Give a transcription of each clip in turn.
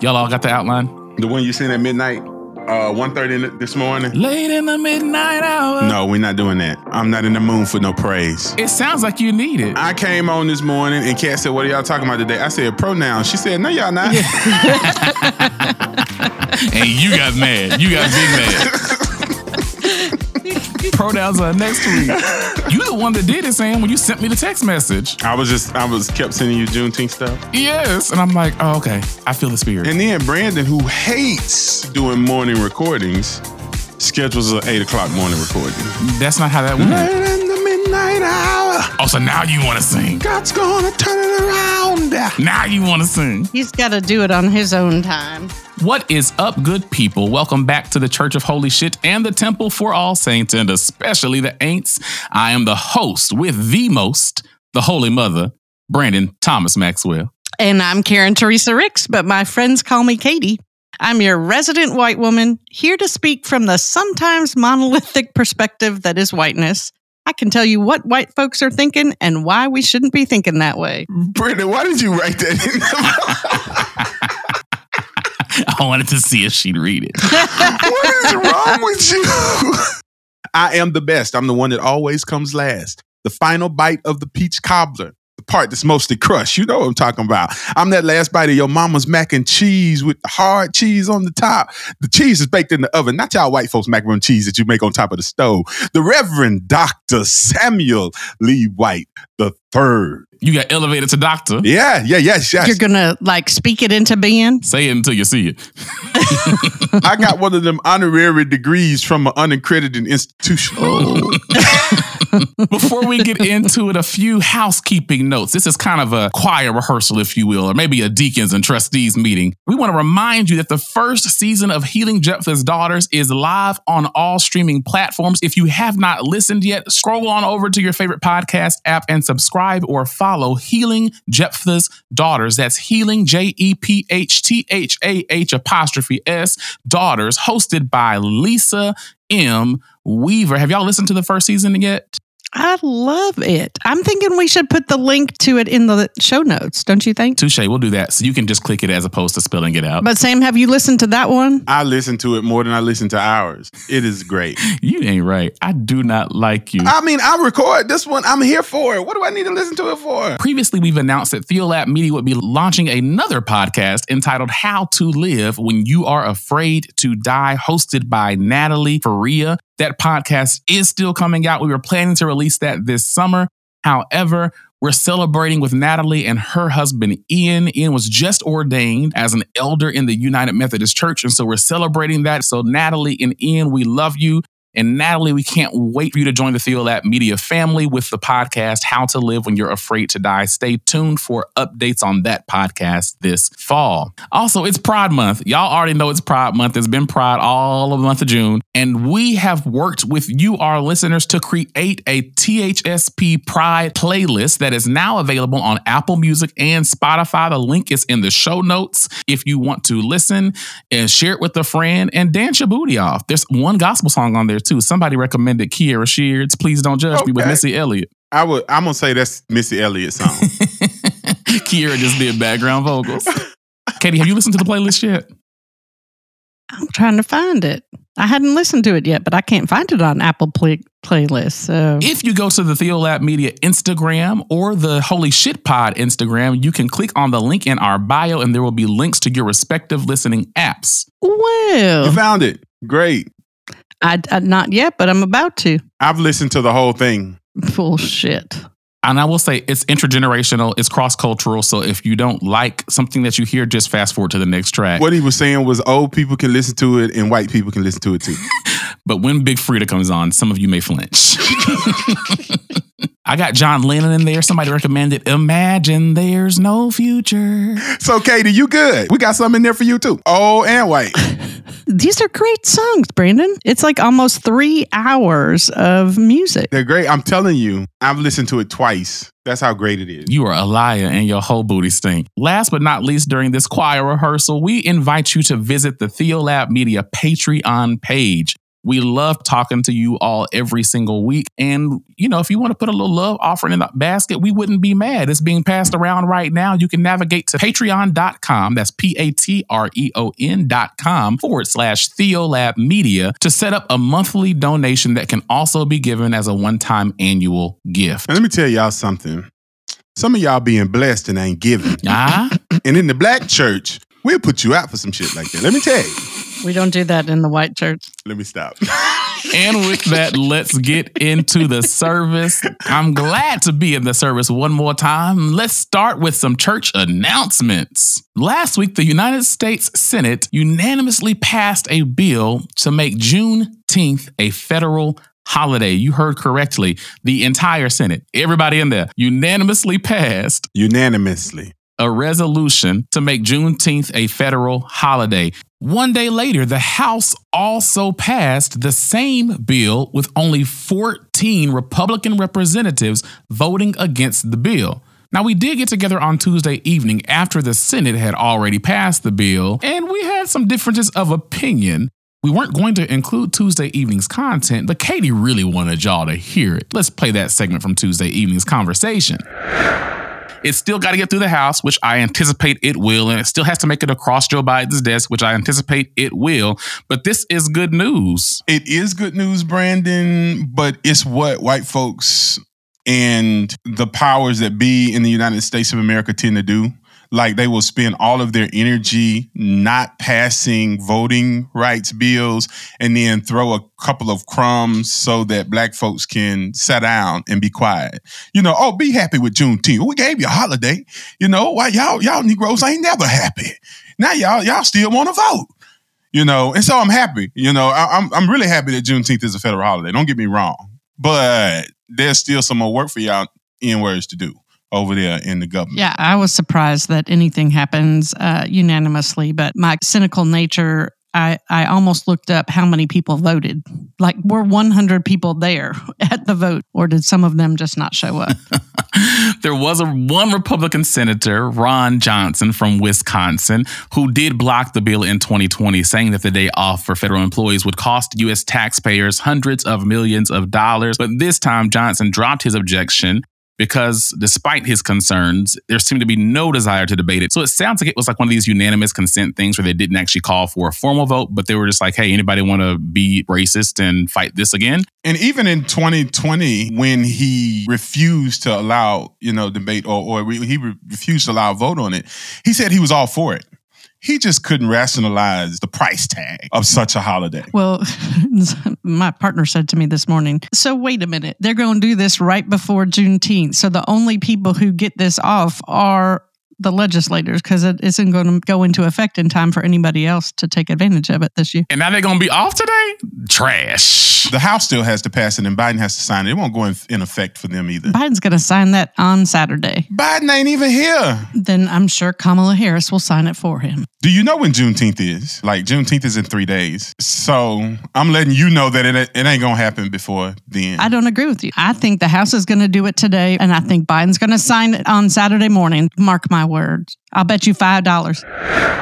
Y'all all got the outline? The one you seen at midnight, uh, 1.30 this morning. Late in the midnight hour. No, we're not doing that. I'm not in the mood for no praise. It sounds like you need it. I came on this morning and Kat said, What are y'all talking about today? I said pronouns. She said, No, y'all not. and you got mad. You got big mad. Pronouns are next week. You the one that did it, Sam, when you sent me the text message. I was just I was kept sending you Juneteenth stuff. Yes. And I'm like, oh, okay. I feel the spirit. And then Brandon, who hates doing morning recordings, schedules an eight o'clock morning recording. That's not how that went. Late in the midnight hour. Oh, so now you want to sing. God's gonna turn it around. Now you want to sing. He's got to do it on his own time. What is up, good people? Welcome back to the Church of Holy Shit and the Temple for All Saints, and especially the Aints. I am the host with the most, the Holy Mother, Brandon Thomas Maxwell. And I'm Karen Teresa Ricks, but my friends call me Katie. I'm your resident white woman, here to speak from the sometimes monolithic perspective that is whiteness. I can tell you what white folks are thinking and why we shouldn't be thinking that way. Brandon, why did you write that in? I wanted to see if she'd read it. what is wrong with you? I am the best. I'm the one that always comes last. The final bite of the peach cobbler. The part that's mostly crushed. You know what I'm talking about. I'm that last bite of your mama's mac and cheese with hard cheese on the top. The cheese is baked in the oven, not y'all white folks macaroni cheese that you make on top of the stove. The Reverend Dr. Samuel Lee White the third. You got elevated to doctor. Yeah, yeah, yes, yes. You're gonna like speak it into being. Say it until you see it. I got one of them honorary degrees from an unaccredited institution. Oh. Before we get into it, a few housekeeping notes. This is kind of a choir rehearsal, if you will, or maybe a deacons and trustees meeting. We want to remind you that the first season of Healing Jephthah's Daughters is live on all streaming platforms. If you have not listened yet, scroll on over to your favorite podcast app and subscribe or follow Healing Jephthah's Daughters. That's Healing, J E P H T H A H apostrophe S, Daughters, hosted by Lisa M. Weaver. Have y'all listened to the first season yet? I love it. I'm thinking we should put the link to it in the show notes, don't you think? Touche, we'll do that. So you can just click it as opposed to spelling it out. But Sam, have you listened to that one? I listen to it more than I listen to ours. It is great. you ain't right. I do not like you. I mean, I record this one. I'm here for it. What do I need to listen to it for? Previously, we've announced that Theolab Media would be launching another podcast entitled How to Live When You Are Afraid to Die, hosted by Natalie Faria. That podcast is still coming out. We were planning to release that this summer. However, we're celebrating with Natalie and her husband, Ian. Ian was just ordained as an elder in the United Methodist Church. And so we're celebrating that. So, Natalie and Ian, we love you. And Natalie, we can't wait for you to join the Theolab Media family with the podcast, How to Live When You're Afraid to Die. Stay tuned for updates on that podcast this fall. Also, it's Pride Month. Y'all already know it's Pride Month. It's been Pride all of the month of June. And we have worked with you, our listeners, to create a THSP Pride playlist that is now available on Apple Music and Spotify. The link is in the show notes if you want to listen and share it with a friend and dance your booty off. There's one gospel song on there too. Somebody recommended Kierra Sheard's "Please Don't Judge Okay. Me" with Missy Elliott. I would. I'm gonna say that's Missy Elliott's song. Kierra just did background vocals. Katie, have you listened to the playlist yet? I'm trying to find it. I hadn't listened to it yet, but I can't find it on Apple play- playlist. So If you go to the Theolab Media Instagram or the Holy Shit Pod Instagram, you can click on the link in our bio and there will be links to your respective listening apps. you found it. Great. I, I not yet, but I'm about to. I've listened to the whole thing. Bullshit. And I will say it's intergenerational, it's cross cultural. So if you don't like something that you hear, just fast forward to the next track. What he was saying was old people can listen to it and white people can listen to it too. But when Big Freedia comes on, some of you may flinch. I got John Lennon in there. Somebody recommended Imagine There's No Future. So, Katie, you good? We got something in there for you too. Old and white. These are great songs, Brandon. It's like almost three hours of music. They're great. I'm telling you, I've listened to it twice. That's how great it is. You are a liar and your whole booty stink. Last but not least, during this choir rehearsal, we invite you to visit the Theolab Media Patreon page. We love talking to you all every single week. And, you know, if you want to put a little love offering in the basket, we wouldn't be mad. It's being passed around right now. You can navigate to patreon.com. That's P A T R E O N.com forward slash Theolab Media to set up a monthly donation that can also be given as a one time annual gift. And let me tell y'all something. Some of y'all being blessed and ain't giving. Ah, And in the black church, we'll put you out for some shit like that. Let me tell you. We don't do that in the white church. Let me stop. and with that, let's get into the service. I'm glad to be in the service one more time. Let's start with some church announcements. Last week, the United States Senate unanimously passed a bill to make Juneteenth a federal holiday. You heard correctly. The entire Senate, everybody in there, unanimously passed Unanimously. A resolution to make Juneteenth a federal holiday. One day later, the House also passed the same bill with only 14 Republican representatives voting against the bill. Now, we did get together on Tuesday evening after the Senate had already passed the bill, and we had some differences of opinion. We weren't going to include Tuesday evening's content, but Katie really wanted y'all to hear it. Let's play that segment from Tuesday evening's conversation. It's still got to get through the House, which I anticipate it will, and it still has to make it across Joe Biden's desk, which I anticipate it will. But this is good news. It is good news, Brandon, but it's what white folks and the powers that be in the United States of America tend to do. Like they will spend all of their energy not passing voting rights bills and then throw a couple of crumbs so that black folks can sit down and be quiet. You know, oh, be happy with Juneteenth. We gave you a holiday. You know, why y'all y'all Negroes ain't never happy. Now y'all y'all still want to vote you know, and so I'm happy. You know, I, I'm I'm really happy that Juneteenth is a federal holiday. Don't get me wrong, but there's still some more work for y'all in words to do over there in the government. Yeah, I was surprised that anything happens uh, unanimously, but my cynical nature, I, I almost looked up how many people voted. Like, were 100 people there at the vote, or did some of them just not show up? there was a one Republican senator, Ron Johnson from Wisconsin, who did block the bill in 2020, saying that the day off for federal employees would cost U.S. taxpayers hundreds of millions of dollars. But this time, Johnson dropped his objection because despite his concerns, there seemed to be no desire to debate it. So it sounds like it was like one of these unanimous consent things where they didn't actually call for a formal vote, but they were just like, hey, anybody want to be racist and fight this again? And even in 2020, when he refused to allow, you know, debate or, or he re- refused to allow a vote on it, he said he was all for it. He just couldn't rationalize the price tag of such a holiday. Well, my partner said to me this morning, so wait a minute, they're going to do this right before Juneteenth. So the only people who get this off are the legislators because it isn't going to go into effect in time for anybody else to take advantage of it this year. And now they're going to be off today? Trash. The House still has to pass it and Biden has to sign it. It won't go in, in effect for them either. Biden's going to sign that on Saturday. Biden ain't even here. Then I'm sure Kamala Harris will sign it for him. Do you know when Juneteenth is? Like Juneteenth is in three days. So I'm letting you know that it, it ain't gonna happen before then. I don't agree with you. I think the House is going to do it today, and I think Biden's going to sign it on Saturday morning. Mark my words. I'll bet you $5.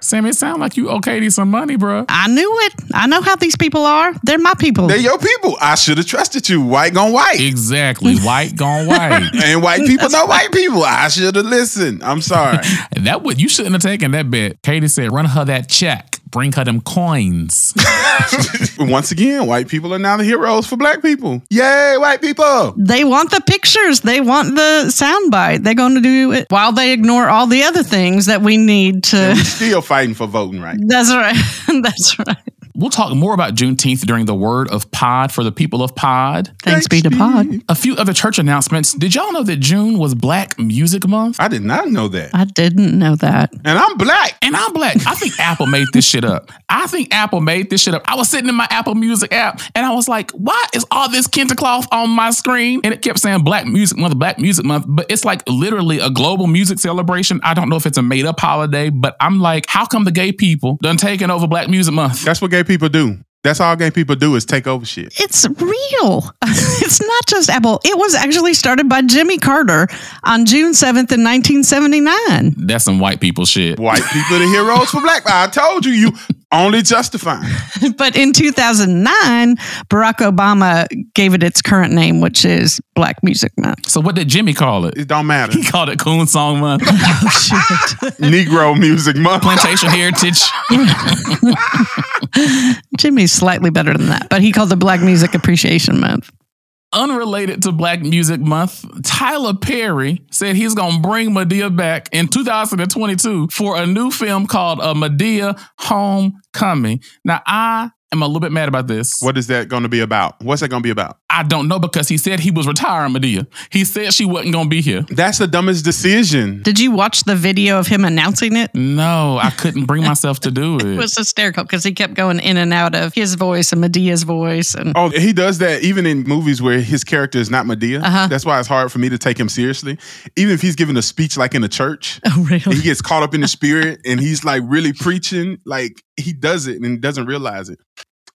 Sam, it sound like you okayed some money, bro. I knew it. I know how these people are. They're my people. They're your people. I should have trusted you. White gone white. Exactly. White gone white. and white people know white people. I should have listened. I'm sorry. that would you shouldn't have taken that bet. Katie said, run her that check. Bring her them coins. Once again, white people are now the heroes for black people. Yay, white people. They want the pictures. They want the soundbite. They're going to do it while they ignore all the other things that we need to. And we still fighting for voting rights. That's right. That's right. We'll talk more about Juneteenth during the word of Pod for the people of Pod. Thanks be to Pod. A few other church announcements. Did y'all know that June was Black Music Month? I did not know that. I didn't know that. And I'm black. And I'm black. I think Apple made this shit up. I think Apple made this shit up. I was sitting in my Apple Music app and I was like, why is all this Kente cloth on my screen? And it kept saying Black Music Month, Black Music Month, but it's like literally a global music celebration. I don't know if it's a made up holiday, but I'm like, how come the gay people done taking over Black Music Month? That's what gay people do. That's all gay people do is take over shit. It's real. it's not just Apple. It was actually started by Jimmy Carter on June 7th in 1979. That's some white people shit. White people the heroes for black. I told you, you only justifying. But in 2009, Barack Obama gave it its current name, which is Black Music Month. So what did Jimmy call it? It don't matter. He called it Coon Song Month, Oh, shit. Negro music month. Plantation Heritage. Jimmy's slightly better than that, but he called it Black Music Appreciation Month. Unrelated to Black Music Month, Tyler Perry said he's going to bring Madea back in 2022 for a new film called uh, A Madea Homecoming. Now, I am a little bit mad about this. What is that going to be about? What's that going to be about? I don't know because he said he was retiring Madea. He said she wasn't going to be here. That's the dumbest decision. Did you watch the video of him announcing it? No, I couldn't bring myself to do It it. was hysterical because he kept going in and out of his voice and Madea's voice. And Oh, he does that even in movies where his character is not Madea. Uh-huh. That's why it's hard for me to take him seriously. Even if he's giving a speech like in a church, oh, really? he gets caught up in the spirit and he's like really preaching, like he does it and doesn't realize it.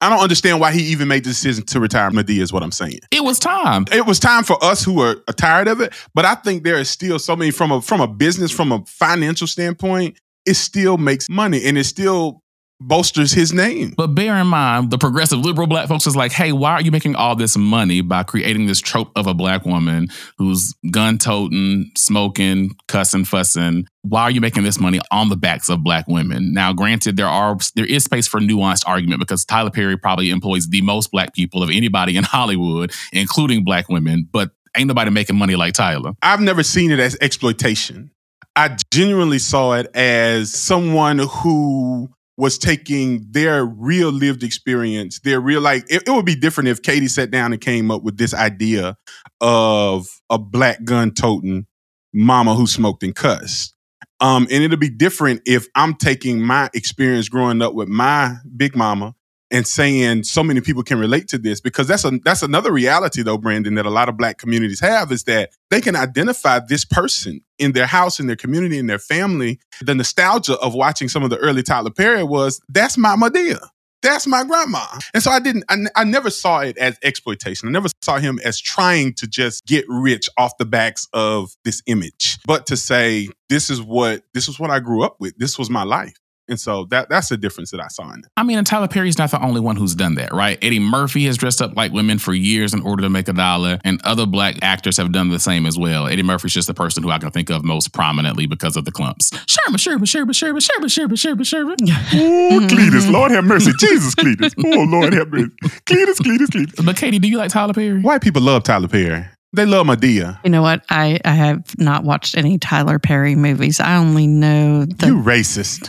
I don't understand why he even made the decision to retire Madea, is what I'm saying. It was time. It was time for us who are tired of it, but I think there is still so many from a from a business, from a financial standpoint, it still makes money and it still bolsters his name. But bear in mind, the progressive liberal black folks is like, hey, why are you making all this money by creating this trope of a black woman who's gun toting, smoking, cussing, fussing? Why are you making this money on the backs of black women? Now, granted, there are there is space for nuanced argument because Tyler Perry probably employs the most black people of anybody in Hollywood, including black women, but ain't nobody making money like Tyler. I've never seen it as exploitation. I genuinely saw it as someone who was taking their real lived experience, their real like it, it would be different if Katie sat down and came up with this idea of a black gun toting mama who smoked and cussed. Um, and it'll be different if I'm taking my experience growing up with my big mama and saying so many people can relate to this because that's a that's another reality though, Brandon, that a lot of black communities have is that they can identify this person in their house, in their community, in their family. The nostalgia of watching some of the early Tyler Perry was that's my Madea. That's my grandma. And so I didn't, I, I never saw it as exploitation. I never saw him as trying to just get rich off the backs of this image, but to say, this is what, this is what I grew up with. This was my life. And so that that's the difference that I saw in it. I mean, and Tyler Perry's not the only one who's done that, right? Eddie Murphy has dressed up like women for years in order to make a dollar, and other black actors have done the same as well. Eddie Murphy's just the person who I can think of most prominently because of the Klumps. Sherman, Sherman, Sherman, Sherman, Sherman, Sherman, Sherman, Sherman. Oh, Cletus, Lord have mercy. Jesus, Cletus. Oh, Lord have mercy. Cletus, Cletus, Cletus. But Katie, do you like Tyler Perry? White people love Tyler Perry. They love Madea. You know what? I, I have not watched any Tyler Perry movies. I only know the. You racist.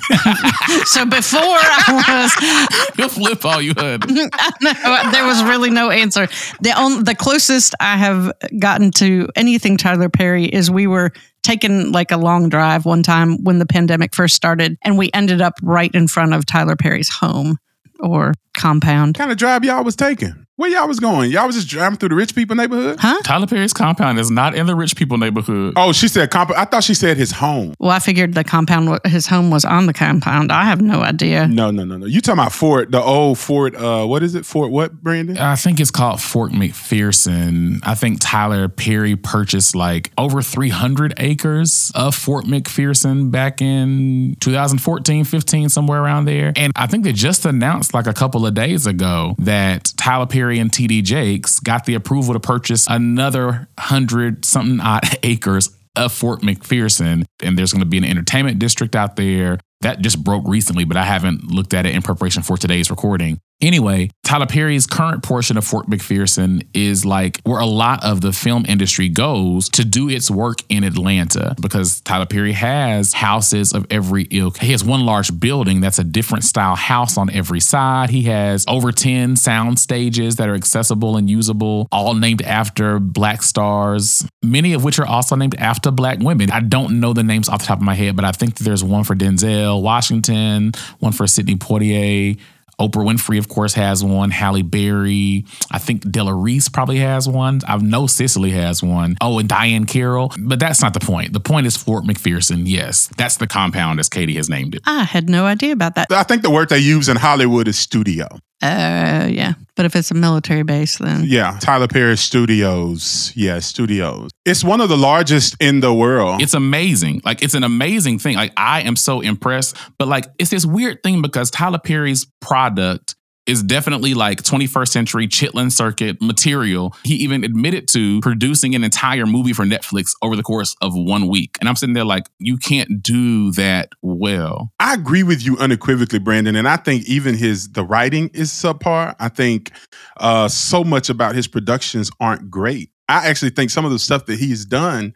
so before I was You'll flip all you had. no, there was really no answer. The only, the closest I have gotten to anything Tyler Perry is we were taking like a long drive one time when the pandemic first started, and we ended up right in front of Tyler Perry's home or compound. kind of drive y'all was taking? Where y'all was going? Y'all was just driving through the rich people neighborhood? Huh? Tyler Perry's compound is not in the rich people neighborhood. Oh, she said comp. I thought she said his home. Well, I figured the compound, his home was on the compound. I have no idea. No, no, no, no. You talking about Fort, the old Fort, uh, what is it? Fort what, Brandon? I think it's called Fort McPherson. I think Tyler Perry purchased like over 300 acres of Fort McPherson back in 2014, 15, somewhere around there. And I think they just announced like a couple of days ago that Tyler Perry and TD Jakes got the approval to purchase another hundred something odd acres of Fort McPherson. And there's going to be an entertainment district out there. That just broke recently, but I haven't looked at it in preparation for today's recording. Anyway, Tyler Perry's current portion of Fort McPherson is like where a lot of the film industry goes to do its work in Atlanta because Tyler Perry has houses of every ilk. He has one large building that's a different style house on every side. He has over 10 sound stages that are accessible and usable, all named after black stars, many of which are also named after black women. I don't know the names off the top of my head, but I think there's one for Denzel Washington, one for Sidney Poitier. Oprah Winfrey, of course, has one. Halle Berry. I think Della Reese probably has one. I know Cicely has one. Oh, and Diahann Carroll. But that's not the point. The point is Fort McPherson. Yes, that's the compound as Katie has named it. I had no idea about that. I think the word they use in Hollywood is studio. Uh, yeah. But if it's a military base, then Yeah, Tyler Perry Studios. Yeah, studios. It's one of the largest in the world. It's amazing. Like it's an amazing thing. Like I am so impressed. But like it's this weird thing because Tyler Perry's product is definitely like 21st century Chitlin circuit material. He even admitted to producing an entire movie for Netflix over the course of one week. And I'm sitting there like, you can't do that well. I agree with you unequivocally, Brandon, and I think even his the writing is subpar. I think uh, so much about his productions aren't great. I actually think some of the stuff that he's done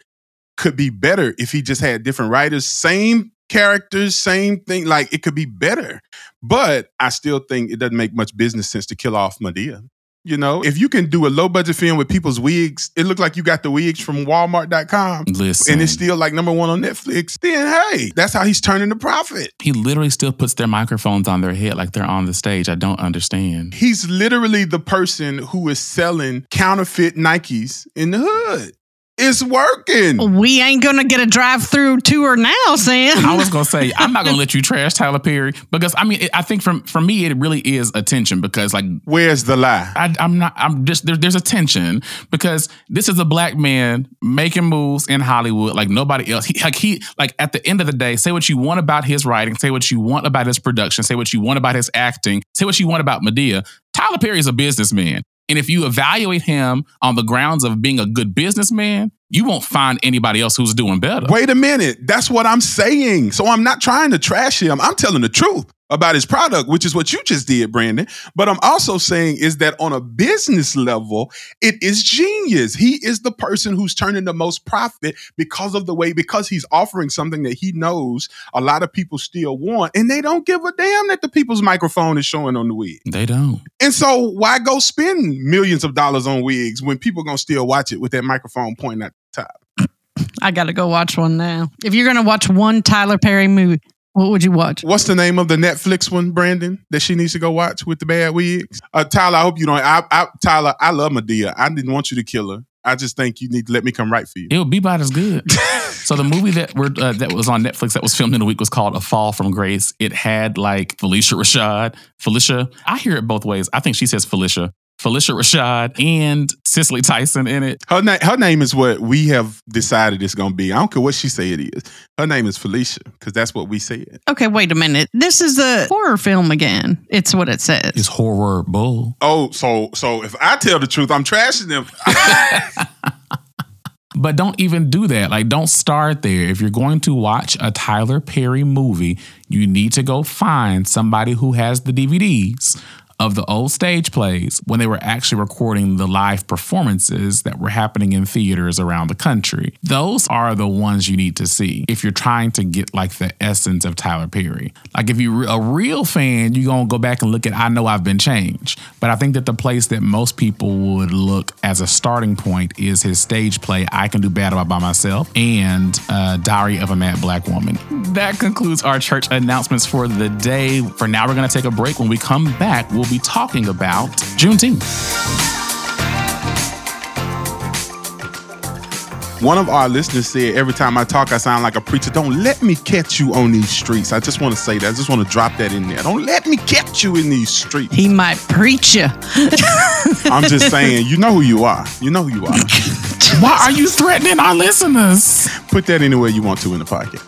could be better if he just had different writers, same characters, same thing. Like it could be better, but I still think it doesn't make much business sense to kill off Madea. You know, if you can do a low budget film with people's wigs, it looked like you got the wigs from Walmart.com. Listen. And it's still like number one on Netflix, then hey, that's how he's turning the profit. he literally still puts their microphones on their head like they're on the stage. I don't understand. He's literally the person who is selling counterfeit Nikes in the hood. It's working. we ain't gonna get a drive-through tour now, Sam. I was gonna say I'm not gonna let you trash Tyler Perry because I mean it, I think from for me it really is attention because like Where's the lie? I, I'm not. I'm just there, there's a tension because this is a black man making moves in Hollywood like nobody else. He, like he like at the end of the day, say what you want about his writing, say what you want about his production, say what you want about his acting, say what you want about Madea. Tyler Perry is a businessman, and if you evaluate him on the grounds of being a good businessman, you won't find anybody else who's doing better. Wait a minute. That's what I'm saying. So I'm not trying to trash him. I'm telling the truth about his product, which is what you just did, Brandon. But I'm also saying is that on a business level, it is genius. He is the person who's turning the most profit because of the way, because he's offering something that he knows a lot of people still want, and they don't give a damn that the people's microphone is showing on the wig. They don't. And so why go spend millions of dollars on wigs when people gonna still watch it with that microphone pointing at the top? I gotta go watch one now. If you're gonna watch one Tyler Perry movie, what would you watch? What's the name of the Netflix one, Brandon, that she needs to go watch with the bad wigs? Uh, Tyler, I hope you don't. I, I, Tyler, I love Madea. I didn't want you to kill her. I just think you need to let me come right for you. It would be about as good. so the movie that we're uh, that was on Netflix that was filmed in a week was called A Fall from Grace. It had like Phylicia Rashad, Felicia. I hear it both ways. I think she says Felicia, Phylicia Rashad, and Cicely Tyson in it. Her name, her name is what we have decided it's going to be. I don't care what she say it is. Her name is Felicia because that's what we said. Okay, wait a minute. This is a horror film again. It's what it says. It's horror bull. Oh, so so if I tell the truth, I'm trashing them. But don't even do that. Like, don't start there. If you're going to watch a Tyler Perry movie, you need to go find somebody who has the DVDs of the old stage plays when they were actually recording the live performances that were happening in theaters around the country. Those are the ones you need to see if you're trying to get like the essence of Tyler Perry. Like if you're a real fan, you're going to go back and look at I Know I've Been Changed. But I think that the place that most people would look as a starting point is his stage play I Can Do Bad By Myself and uh, Diary of a Mad Black Woman. That concludes our church announcements for the day. For now, we're going to take a break. When we come back, we'll be talking about Juneteenth. One of our listeners said, every time I talk, I sound like a preacher. Don't let me catch you on these streets. I just want to say that. I just want to drop that in there. Don't let me catch you in these streets. he might preach you. I'm just saying, you know who you are. You know who you are. Why are you threatening our listeners? Put that anywhere you want to in the pocket.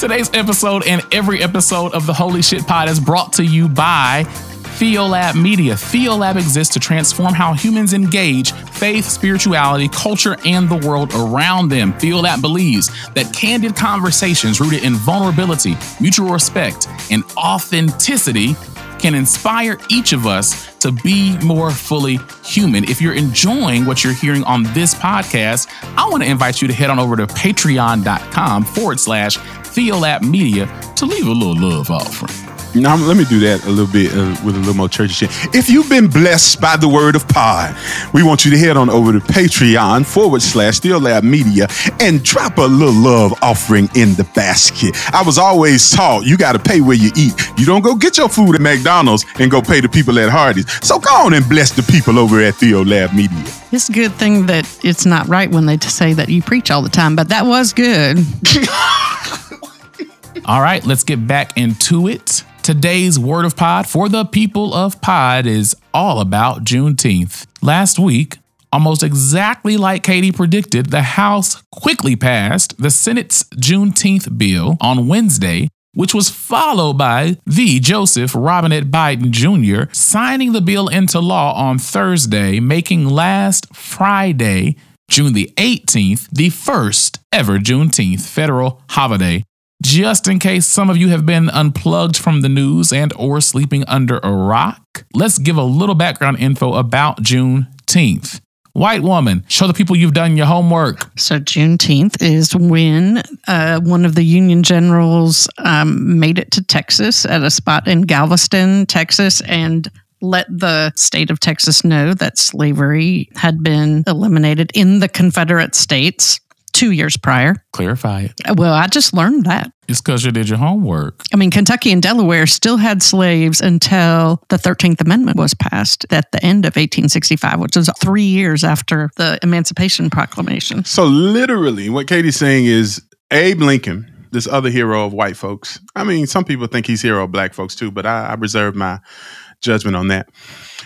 Today's episode and every episode of the Holy Shit Pod is brought to you by Theolab Media. Theolab exists to transform how humans engage faith, spirituality, culture, and the world around them. Theolab believes that candid conversations rooted in vulnerability, mutual respect, and authenticity can inspire each of us to be more fully human. If you're enjoying what you're hearing on this podcast, I want to invite you to head on over to patreon.com forward slash Theolab Media to leave a little love offering. Now, let me do that a little bit uh, with a little more churchy shit. If you've been blessed by the word of pod, we want you to head on over to Patreon forward slash Theolab Media and drop a little love offering in the basket. I was always taught you got to pay where you eat. You don't go get your food at McDonald's and go pay the people at Hardee's. So go on and bless the people over at Theo Lab Media. It's a good thing that it's not right when they say that you preach all the time, but that was good. All right, let's get back into it. Today's Word of Pod for the people of Pod is all about Juneteenth. Last week, almost exactly like Katie predicted, the House quickly passed the Senate's Juneteenth bill on Wednesday, which was followed by the Joseph Robinette Biden Jr. signing the bill into law on Thursday, making last Friday, June the 18th, the first ever Juneteenth federal holiday. Just in case some of you have been unplugged from the news and or sleeping under a rock, let's give a little background info about Juneteenth. White woman, show the people you've done your homework. So Juneteenth is when uh, one of the Union generals um, made it to Texas at a spot in Galveston, Texas, and let the state of Texas know that slavery had been eliminated in the Confederate States two years prior. Clarify it. Uh, well, I just learned that. It's because you did your homework. I mean, Kentucky and Delaware still had slaves until the 13th Amendment was passed at the end of 1865, which was three years after the Emancipation Proclamation. So, literally, what Katie's saying is Abe Lincoln, this other hero of white folks. I mean, some people think he's hero of black folks too, but I, I reserve my judgment on that.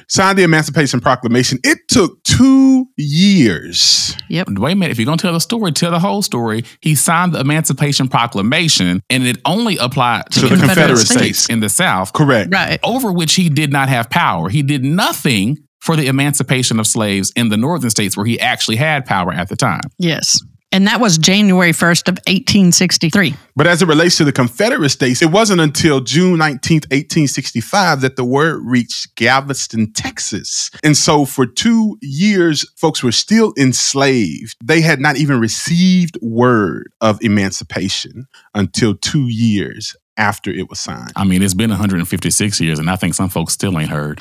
Signed the Emancipation Proclamation. It took two years. Yep. Wait a minute. If you're going to tell the story, tell the whole story. He signed the Emancipation Proclamation, and it only applied to, To the the Confederate Confederate States States. in the South, Correct. Right. over which he did not have power. He did nothing for the emancipation of slaves in the northern states where he actually had power at the time. Yes. And that was January 1st of 1863. But as it relates to the Confederate States, it wasn't until June 19th, 1865, that the word reached Galveston, Texas. And so for two years, folks were still enslaved. They had not even received word of emancipation until two years after it was signed. I mean, it's been 156 years, and I think some folks still ain't heard.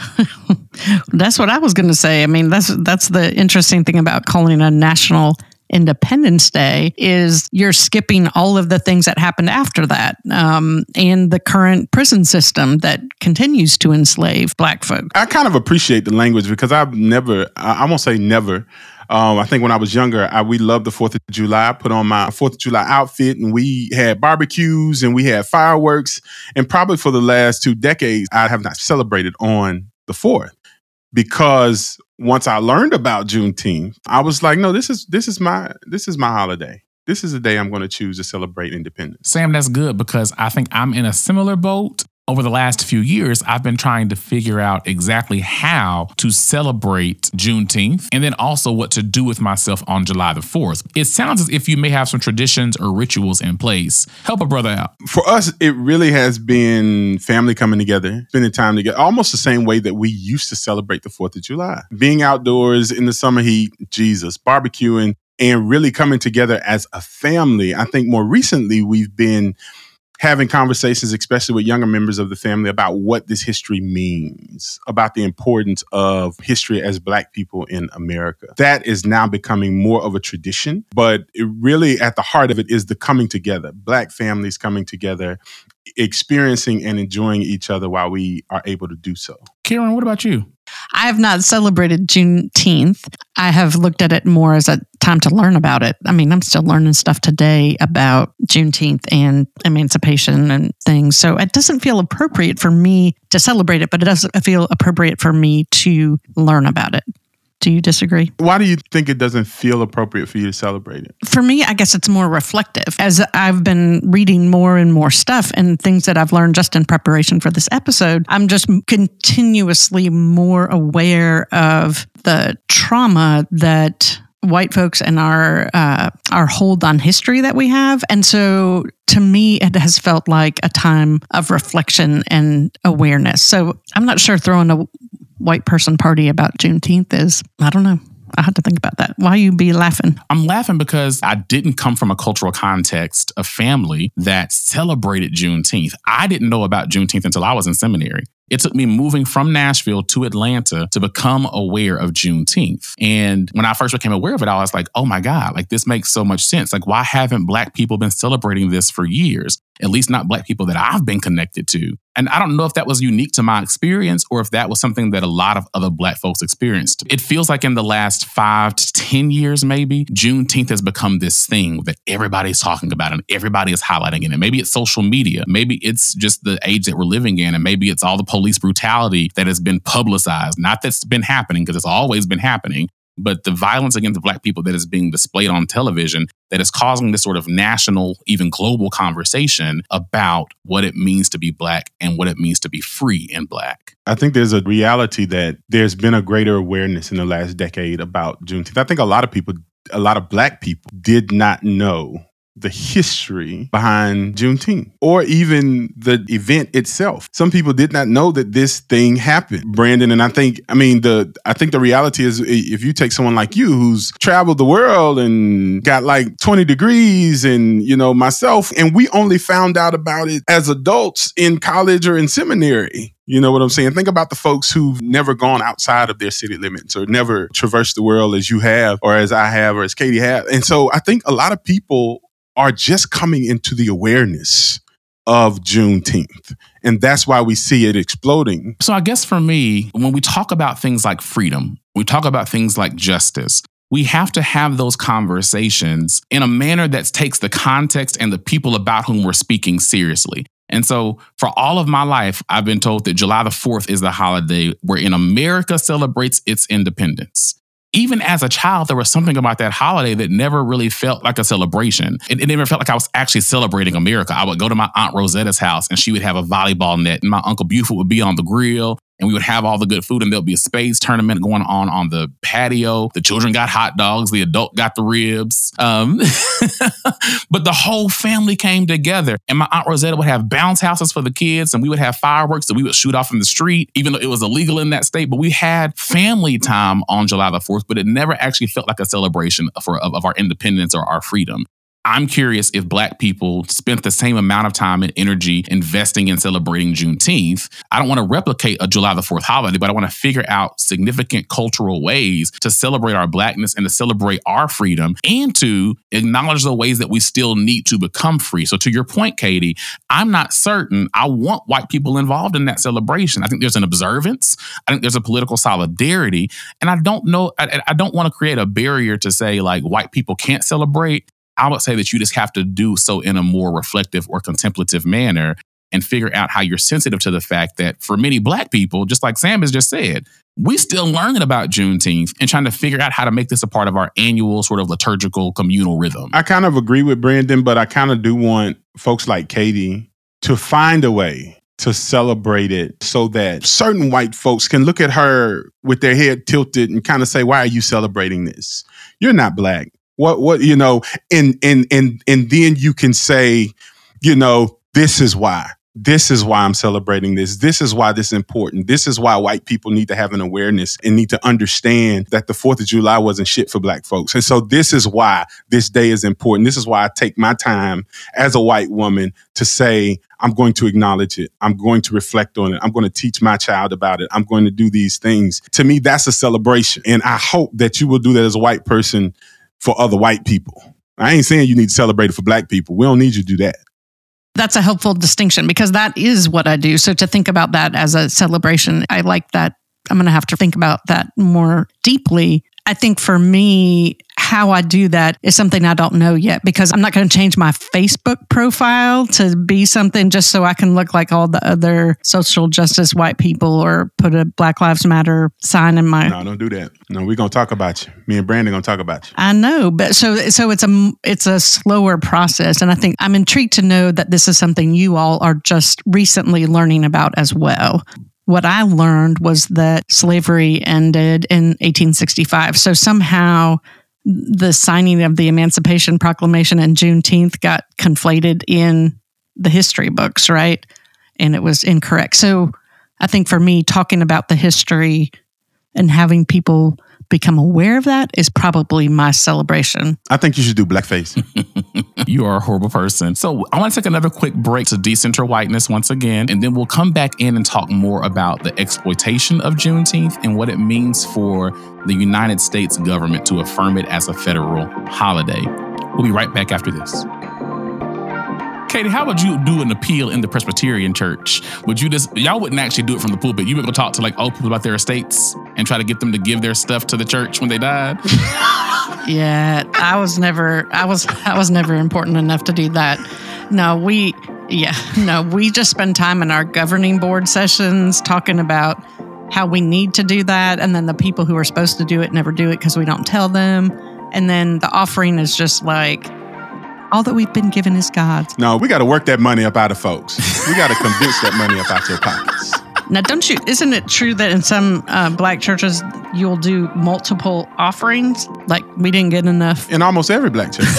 That's what I was going to say. I mean, that's that's the interesting thing about calling it a national Independence Day is you're skipping all of the things that happened after that, um, and the current prison system that continues to enslave Black folk. I kind of appreciate the language because I've never, I won't say never. Um, I think when I was younger, I, we loved the Fourth of July. I put on my Fourth of July outfit, and we had barbecues and we had fireworks. And probably for the last two decades, I have not celebrated on the Fourth because once I learned about Juneteenth, I was like, no, this is this is my this is my holiday. This is the day I'm going to choose to celebrate independence. Sam, that's good because I think I'm in a similar boat. Over the last few years, I've been trying to figure out exactly how to celebrate Juneteenth and then also what to do with myself on July the 4th. It sounds as if you may have some traditions or rituals in place. Help a brother out. for us, it really has been family coming together, spending time together, almost the same way that we used to celebrate the 4th of July. Being outdoors in the summer heat, Jesus, barbecuing, and really coming together as a family. I think more recently, we've been having conversations, especially with younger members of the family, about what this history means, about the importance of history as Black people in America. That is now becoming more of a tradition, but really at the heart of it is the coming together, Black families coming together, experiencing and enjoying each other while we are able to do so. Karen, what about you? I have not celebrated Juneteenth. I have looked at it more as a time to learn about it. I mean, I'm still learning stuff today about Juneteenth and emancipation and things. So it doesn't feel appropriate for me to celebrate it, but it doesn't feel appropriate for me to learn about it. Do you disagree? Why do you think it doesn't feel appropriate for you to celebrate it? For me, I guess it's more reflective. As I've been reading more and more stuff and things that I've learned just in preparation for this episode, I'm just continuously more aware of the trauma that white folks and our uh, our hold on history that we have, and so to me, it has felt like a time of reflection and awareness. So I'm not sure throwing a white person party about Juneteenth is. I don't know. I had to think about that. Why you be laughing? I'm laughing because I didn't come from a cultural context, a family that celebrated Juneteenth. I didn't know about Juneteenth until I was in seminary. It took me moving from Nashville to Atlanta to become aware of Juneteenth. And when I first became aware of it, I was like, oh my God, like this makes so much sense. Like, why haven't Black people been celebrating this for years? At least not black people that I've been connected to. And I don't know if that was unique to my experience or if that was something that a lot of other black folks experienced. It feels like in the last five to 10 years, maybe, Juneteenth has become this thing that everybody's talking about and everybody is highlighting it. And maybe it's social media. Maybe it's just the age that we're living in. And maybe it's all the police brutality that has been publicized. Not that's been happening, because it's always been happening, but the violence against black people that is being displayed on television that is causing this sort of national even global conversation about what it means to be black and what it means to be free and black. I think there's a reality that there's been a greater awareness in the last decade about juneteenth. I think a lot of people a lot of black people did not know the history behind Juneteenth or even the event itself. Some people did not know that this thing happened, Brandon. And I think, I mean, the I think the reality is if you take someone like you who's traveled the world and got like 20 degrees and, you know, myself, and we only found out about it as adults in college or in seminary. You know what I'm saying? Think about the folks who've never gone outside of their city limits or never traversed the world as you have or as I have or as Katie have. And so I think a lot of people are just coming into the awareness of Juneteenth. And that's why we see it exploding. So, I guess for me, when we talk about things like freedom, we talk about things like justice, we have to have those conversations in a manner that takes the context and the people about whom we're speaking seriously. And so, for all of my life, I've been told that July the 4th is the holiday wherein America celebrates its independence even as a child, there was something about that holiday that never really felt like a celebration. It, it, never felt like I was actually celebrating America. I would go to my Aunt Rosetta's house and she would have a volleyball net, and my Uncle Buford would be on the grill and we would have all the good food and there'll be a spades tournament going on on the patio. The children got hot dogs the adult got the ribs um, but the whole family came together. And my aunt rosetta would have bounce houses for the kids and we would have fireworks that we would shoot off in the street even though it was illegal in that state. But we had family time on july the 4th but it never actually felt like a celebration for, of, of our independence or our freedom I'm curious if Black people spent the same amount of time and energy investing in celebrating Juneteenth. I don't want to replicate a July the 4th holiday, but I want to figure out significant cultural ways to celebrate our Blackness and to celebrate our freedom and to acknowledge the ways that we still need to become free. So, to your point, Katie, I'm not certain I want white people involved in that celebration. I think there's an observance, I think there's a political solidarity, and I don't know, I, I don't want to create a barrier to say like white people can't celebrate I would say that you just have to do so in a more reflective or contemplative manner and figure out how you're sensitive to the fact that for many black people, just like Sam has just said, we still learning about Juneteenth and trying to figure out how to make this a part of our annual sort of liturgical communal rhythm. I kind of agree with Brandon, but I kind of do want folks like Katie to find a way to celebrate it so that certain white folks can look at her with their head tilted and kind of say, Why are you celebrating this? You're not black. What what you know, and and and and then you can say, you know, this is why. This is why I'm celebrating this. This is why this is important. This is why white people need to have an awareness and need to understand that the 4th of July wasn't shit for black folks. And so this is why this day is important. This is why I take my time as a white woman to say, I'm going to acknowledge it. I'm going to reflect on it. I'm going to teach my child about it. I'm going to do these things. To me, that's a celebration. And I hope that you will do that as a white person for other white people. I ain't saying you need to celebrate it for black people. We don't need you to do that. That's a helpful distinction because that is what I do. So to think about that as a celebration, I like that. I'm going to have to think about that more deeply. I think for me, how I do that is something I don't know yet because I'm not going to change my Facebook profile to be something just so I can look like all the other social justice white people or put a Black Lives Matter sign in my. No, don't do that. No, we're gonna talk about you. Me and Brandon gonna talk about you. I know, but so so it's a it's a slower process, and I think I'm intrigued to know that this is something you all are just recently learning about as well what I learned was that slavery ended in 1865. So somehow the signing of the Emancipation Proclamation and Juneteenth got conflated in the history books, right? And it was incorrect. So I think for me, talking about the history and having people become aware of that is probably my celebration. I think you should do blackface. you are a horrible person. So I want to take another quick break to decenter whiteness once again, and then we'll come back in and talk more about the exploitation of Juneteenth and what it means for the United States government to affirm it as a federal holiday. We'll be right back after this. Katie, how would you do an appeal in the Presbyterian church? Would you just y'all wouldn't actually do it from the pulpit? You would go talk to like old people about their estates and try to get them to give their stuff to the church when they died. Yeah, I was never I was I was never important enough to do that. No, we yeah, no, we just spend time in our governing board sessions talking about how we need to do that and then the people who are supposed to do it never do it because we don't tell them. And then the offering is just like all that we've been given is God's. No, we got to work that money up out of folks. We got to convince that money up out your pockets. Now, don't you? Isn't it true that in some uh, black churches you'll do multiple offerings? Like we didn't get enough. In almost every black church.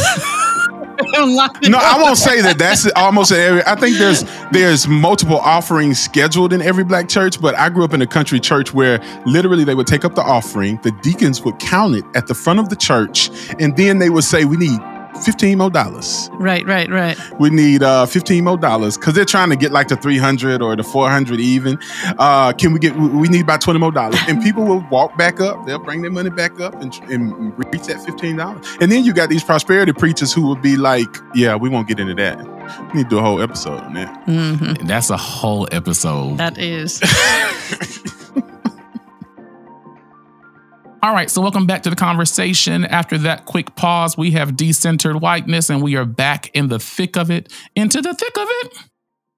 no, I won't say that. That's almost every. I think there's there's multiple offerings scheduled in every black church, but I grew up in a country church where literally they would take up the offering, the deacons would count it at the front of the church, and then they would say, "We need 15 more dollars. Right, right, right. We need uh 15 more dollars because they're trying to get like the 300 or the 400 even. Uh, can we get, we need about 20 more dollars. And people will walk back up, they'll bring their money back up and, and reach that $15. And then you got these prosperity preachers who will be like, yeah, we won't get into that. We need to do a whole episode on that. Mm-hmm. That's a whole episode. That is. All right, so welcome back to the conversation. After that quick pause, we have decentered whiteness and we are back in the thick of it. Into the thick of it.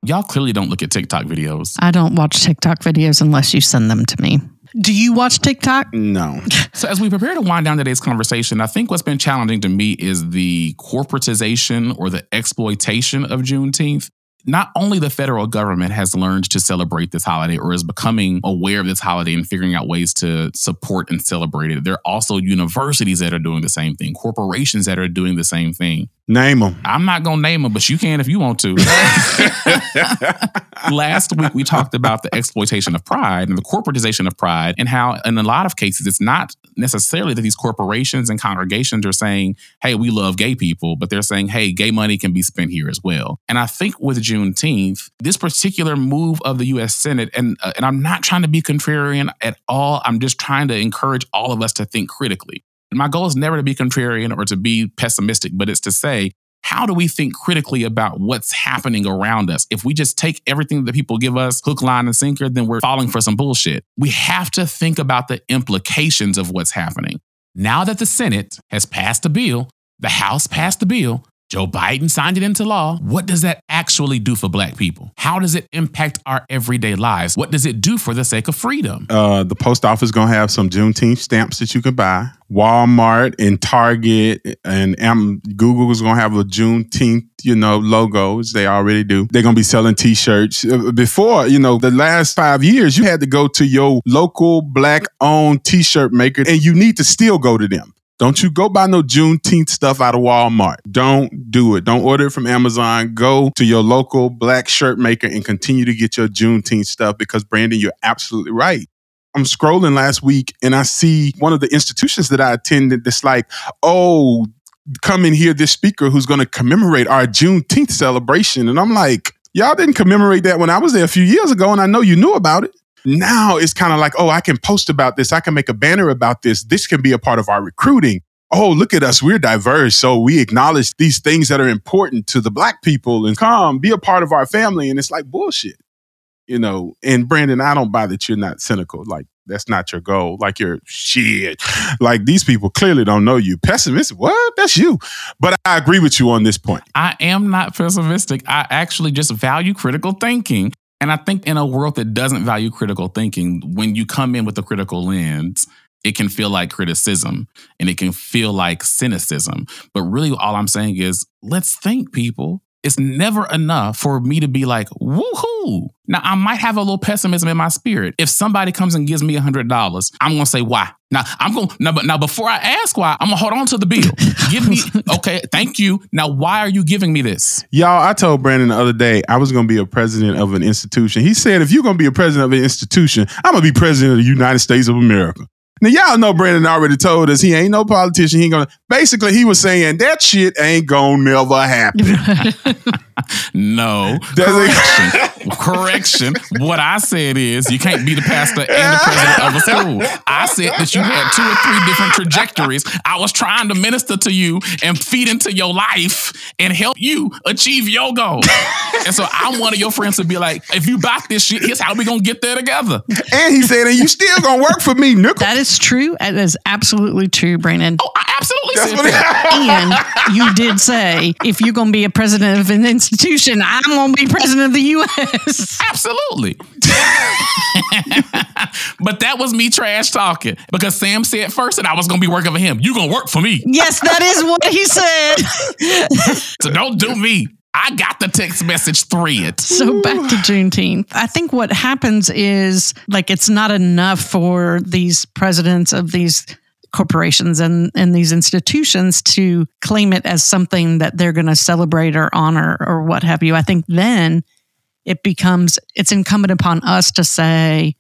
Y'all clearly don't look at TikTok videos. I don't watch TikTok videos unless you send them to me. Do you watch TikTok? No. So, as we prepare to wind down today's conversation, I think what's been challenging to me is the corporatization or the exploitation of Juneteenth not only the federal government has learned to celebrate this holiday or is becoming aware of this holiday and figuring out ways to support and celebrate it, there are also universities that are doing the same thing, corporations that are doing the same thing. Name them. I'm not going to name them, but you can if you want to. Last week, we talked about the exploitation of pride and the corporatization of pride, and how, in a lot of cases, it's not necessarily that these corporations and congregations are saying, hey, we love gay people, but they're saying, hey, gay money can be spent here as well. And I think with Juneteenth, this particular move of the US Senate, and, uh, and I'm not trying to be contrarian at all, I'm just trying to encourage all of us to think critically. My goal is never to be contrarian or to be pessimistic, but it's to say, how do we think critically about what's happening around us? If we just take everything that people give us, hook, line, and sinker, then we're falling for some bullshit. We have to think about the implications of what's happening. Now that the Senate has passed a bill, the House passed the bill, Joe Biden signed it into law. What does that actually do for Black people? How does it impact our everyday lives? What does it do for the sake of freedom? Uh, the post office is gonna have some Juneteenth stamps that you can buy. Walmart and Target and Google is gonna have a Juneteenth, you know, logos. They already do. They're gonna be selling T-shirts. Uh, before, you know, the last five years, you had to go to your local Black-owned T-shirt maker, and you need to still go to them. Don't you go buy no Juneteenth stuff out of Walmart. Don't do it. Don't order it from Amazon. Go to your local black shirt maker and continue to get your Juneteenth stuff because, Brandon, you're absolutely right. I'm scrolling last week and I see one of the institutions that I attended that's like, oh, come and hear this speaker who's going to commemorate our Juneteenth celebration. And I'm like, y'all didn't commemorate that when I was there a few years ago and I know you knew about it. Now it's kind of like, oh, I can post about this. I can make a banner about this. This can be a part of our recruiting. Oh, look at us. We're diverse. So we acknowledge these things that are important to the black people and come be a part of our family. And it's like bullshit, you know. And Brandon, I don't buy that you're not cynical. Like, that's not your goal. Like you're shit. Like these people clearly don't know you. Pessimistic. What? That's you. But I agree with you on this point. I am not pessimistic. I actually just value critical thinking. And I think in a world that doesn't value critical thinking, when you come in with a critical lens, it can feel like criticism and it can feel like cynicism. But really, all I'm saying is let's think, people. It's never enough for me to be like, woohoo. Now, I might have a little pessimism in my spirit. If somebody comes and gives me $100, I'm going to say, why? Now, I'm going to, now, but now before I ask why, I'm going to hold on to the bill. Give me, okay, thank you. Now, why are you giving me this? Y'all, I told Brandon the other day I was going to be a president of an institution. He said, if you're going to be a president of an institution, I'm going to be president of the United States of America. Now y'all know Brandon already told us he ain't no politician. He ain't gonna. Basically, he was saying that shit ain't gonna never happen. no. It- Correction. What I said is you can't be the pastor and the president of a school. I said that you had two or three different trajectories. I was trying to minister to you and feed into your life and help you achieve your goal. and so I'm one of your friends to be like, if you bought this shit, here's how we gonna get there together. And he said, and you still gonna work for me, nickel. That is true. That is absolutely true, Brandon. Oh, I absolutely That's said what that. and you did say if you're going to be a president of an institution, I'm going to be president of the U.S. Absolutely. but that was me trash talking because Sam said first that I was going to be working for him. You going to work for me. Yes, that is what he said. So don't do me. I got the text message thread. So back to Juneteenth. I think what happens is like it's not enough for these presidents of these corporations and, and these institutions to claim it as something that they're going to celebrate or honor or what have you. I think then it becomes it's incumbent upon us to say,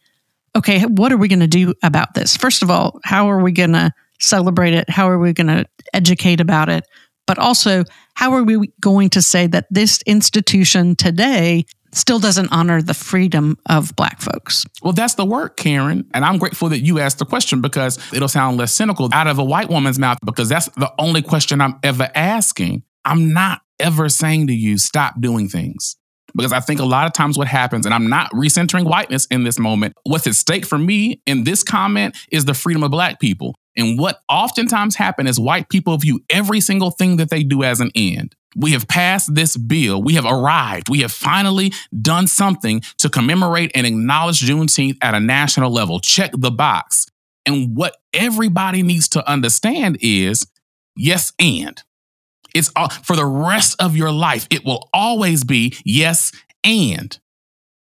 okay, what are we going to do about this? First of all, how are we going to celebrate it? How are we going to educate about it? But also, how are we going to say that this institution today still doesn't honor the freedom of Black folks? Well, that's the work, Karen. And I'm grateful that you asked the question because it'll sound less cynical out of a white woman's mouth because that's the only question I'm ever asking. I'm not ever saying to you, stop doing things. Because I think a lot of times what happens, and I'm not recentering whiteness in this moment, what's at stake for me in this comment is the freedom of Black people. And what oftentimes happen is white people view every single thing that they do as an end. We have passed this bill. We have arrived. We have finally done something to commemorate and acknowledge Juneteenth at a national level. Check the box. And what everybody needs to understand is yes, and. It's all, for the rest of your life, it will always be yes, and.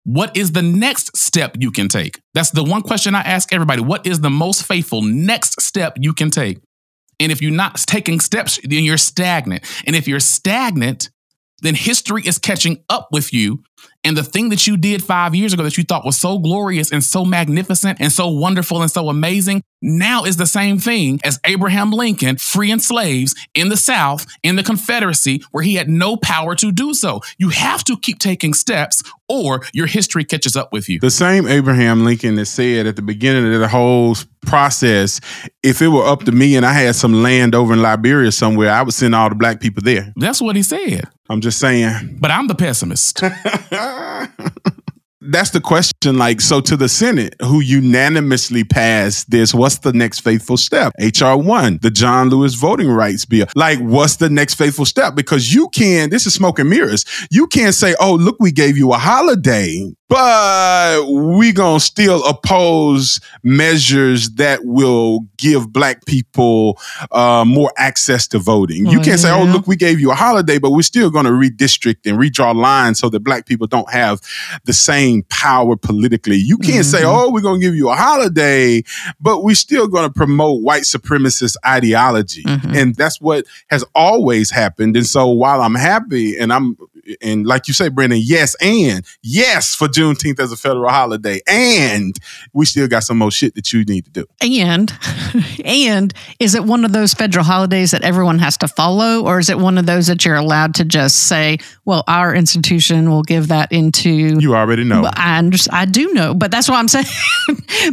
What is the next step you can take? That's the one question I ask everybody. What is the most faithful next step you can take? And if you're not taking steps, then you're stagnant. And if you're stagnant, then history is catching up with you. And the thing that you did five years ago that you thought was so glorious and so magnificent and so wonderful and so amazing now is the same thing as Abraham Lincoln freeing slaves in the South, in the Confederacy, where he had no power to do so. You have to keep taking steps or your history catches up with you. The same Abraham Lincoln that said at the beginning of the whole process, if it were up to me and I had some land over in Liberia somewhere, I would send all the black people there. That's what he said. I'm just saying. But I'm the pessimist. That's the question. Like, so to the Senate, who unanimously passed this, what's the next faithful step? HR one, the John Lewis voting rights bill. Like, what's the next faithful step? Because you can, this is smoke and mirrors. You can't say, oh, look, we gave you a holiday, but we gonna still oppose measures that will give black people uh, more access to voting. You can't say, oh, look, we gave you a holiday, but we're still gonna redistrict and redraw lines so that black people don't have the same power politically. You can't say, Mhm. oh, we're gonna give you a holiday, but we're still gonna promote white supremacist ideology. Mhm. And that's what has always happened. And so while I'm happy and I'm and like you say, Brandon, yes, and yes for Juneteenth as a federal holiday, and we still got some more shit that you need to do. And and is it one of those federal holidays that everyone has to follow, or is it one of those that you're allowed to just say, "Well, our institution will give that into." You already know. I understand, I do know, but that's what I'm saying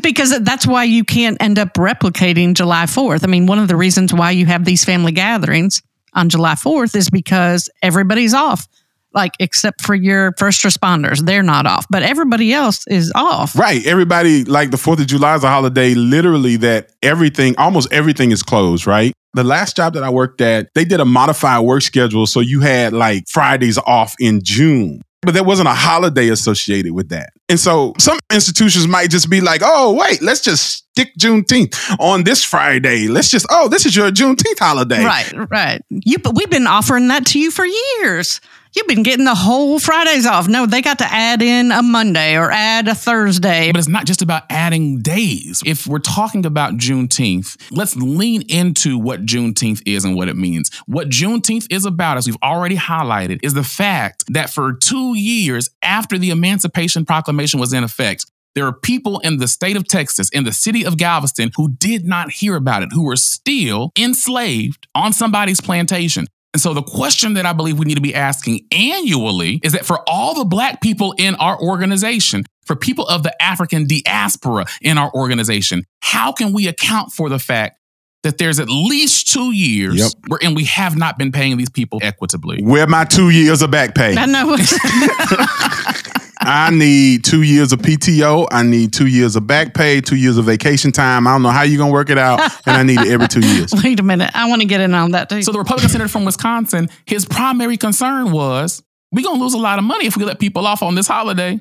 because that's why you can't end up replicating July 4th. I mean, one of the reasons why you have these family gatherings on July 4th is because everybody's off. Like except for your first responders, they're not off, but everybody else is off. Right. Everybody, like the 4th of July is a holiday, literally, that everything, almost everything is closed, right? The last job that I worked at, they did a modified work schedule. So you had like Fridays off in June, but there wasn't a holiday associated with that. And so some institutions might just be like, oh, wait, let's just stick Juneteenth on this Friday. Let's just, oh, this is your Juneteenth holiday. Right, right. You, but we've been offering that to you for years. You've been getting the whole Fridays off. No, they got to add in a Monday or add a Thursday. But it's not just about adding days. If we're talking about Juneteenth, let's lean into what Juneteenth is and what it means. What Juneteenth is about, as we've already highlighted, is the fact that for two years after the Emancipation Proclamation was in effect, there are people in the state of Texas, in the city of Galveston, who did not hear about it, who were still enslaved on somebody's plantation. And so the question that I believe we need to be asking annually is that for all the black people in our organization, for people of the African diaspora in our organization, how can we account for the fact that there's at least two years Yep. wherein we have not been paying these people equitably? Where my two years of back pay? I know. I need two years of PTO. I need two years of back pay, two years of vacation time. I don't know how you're gonna work it out, and I need it every two years. Wait a minute. I want to get in on that too. So the Republican senator from Wisconsin, his primary concern was we're gonna lose a lot of money if we let people off on this holiday.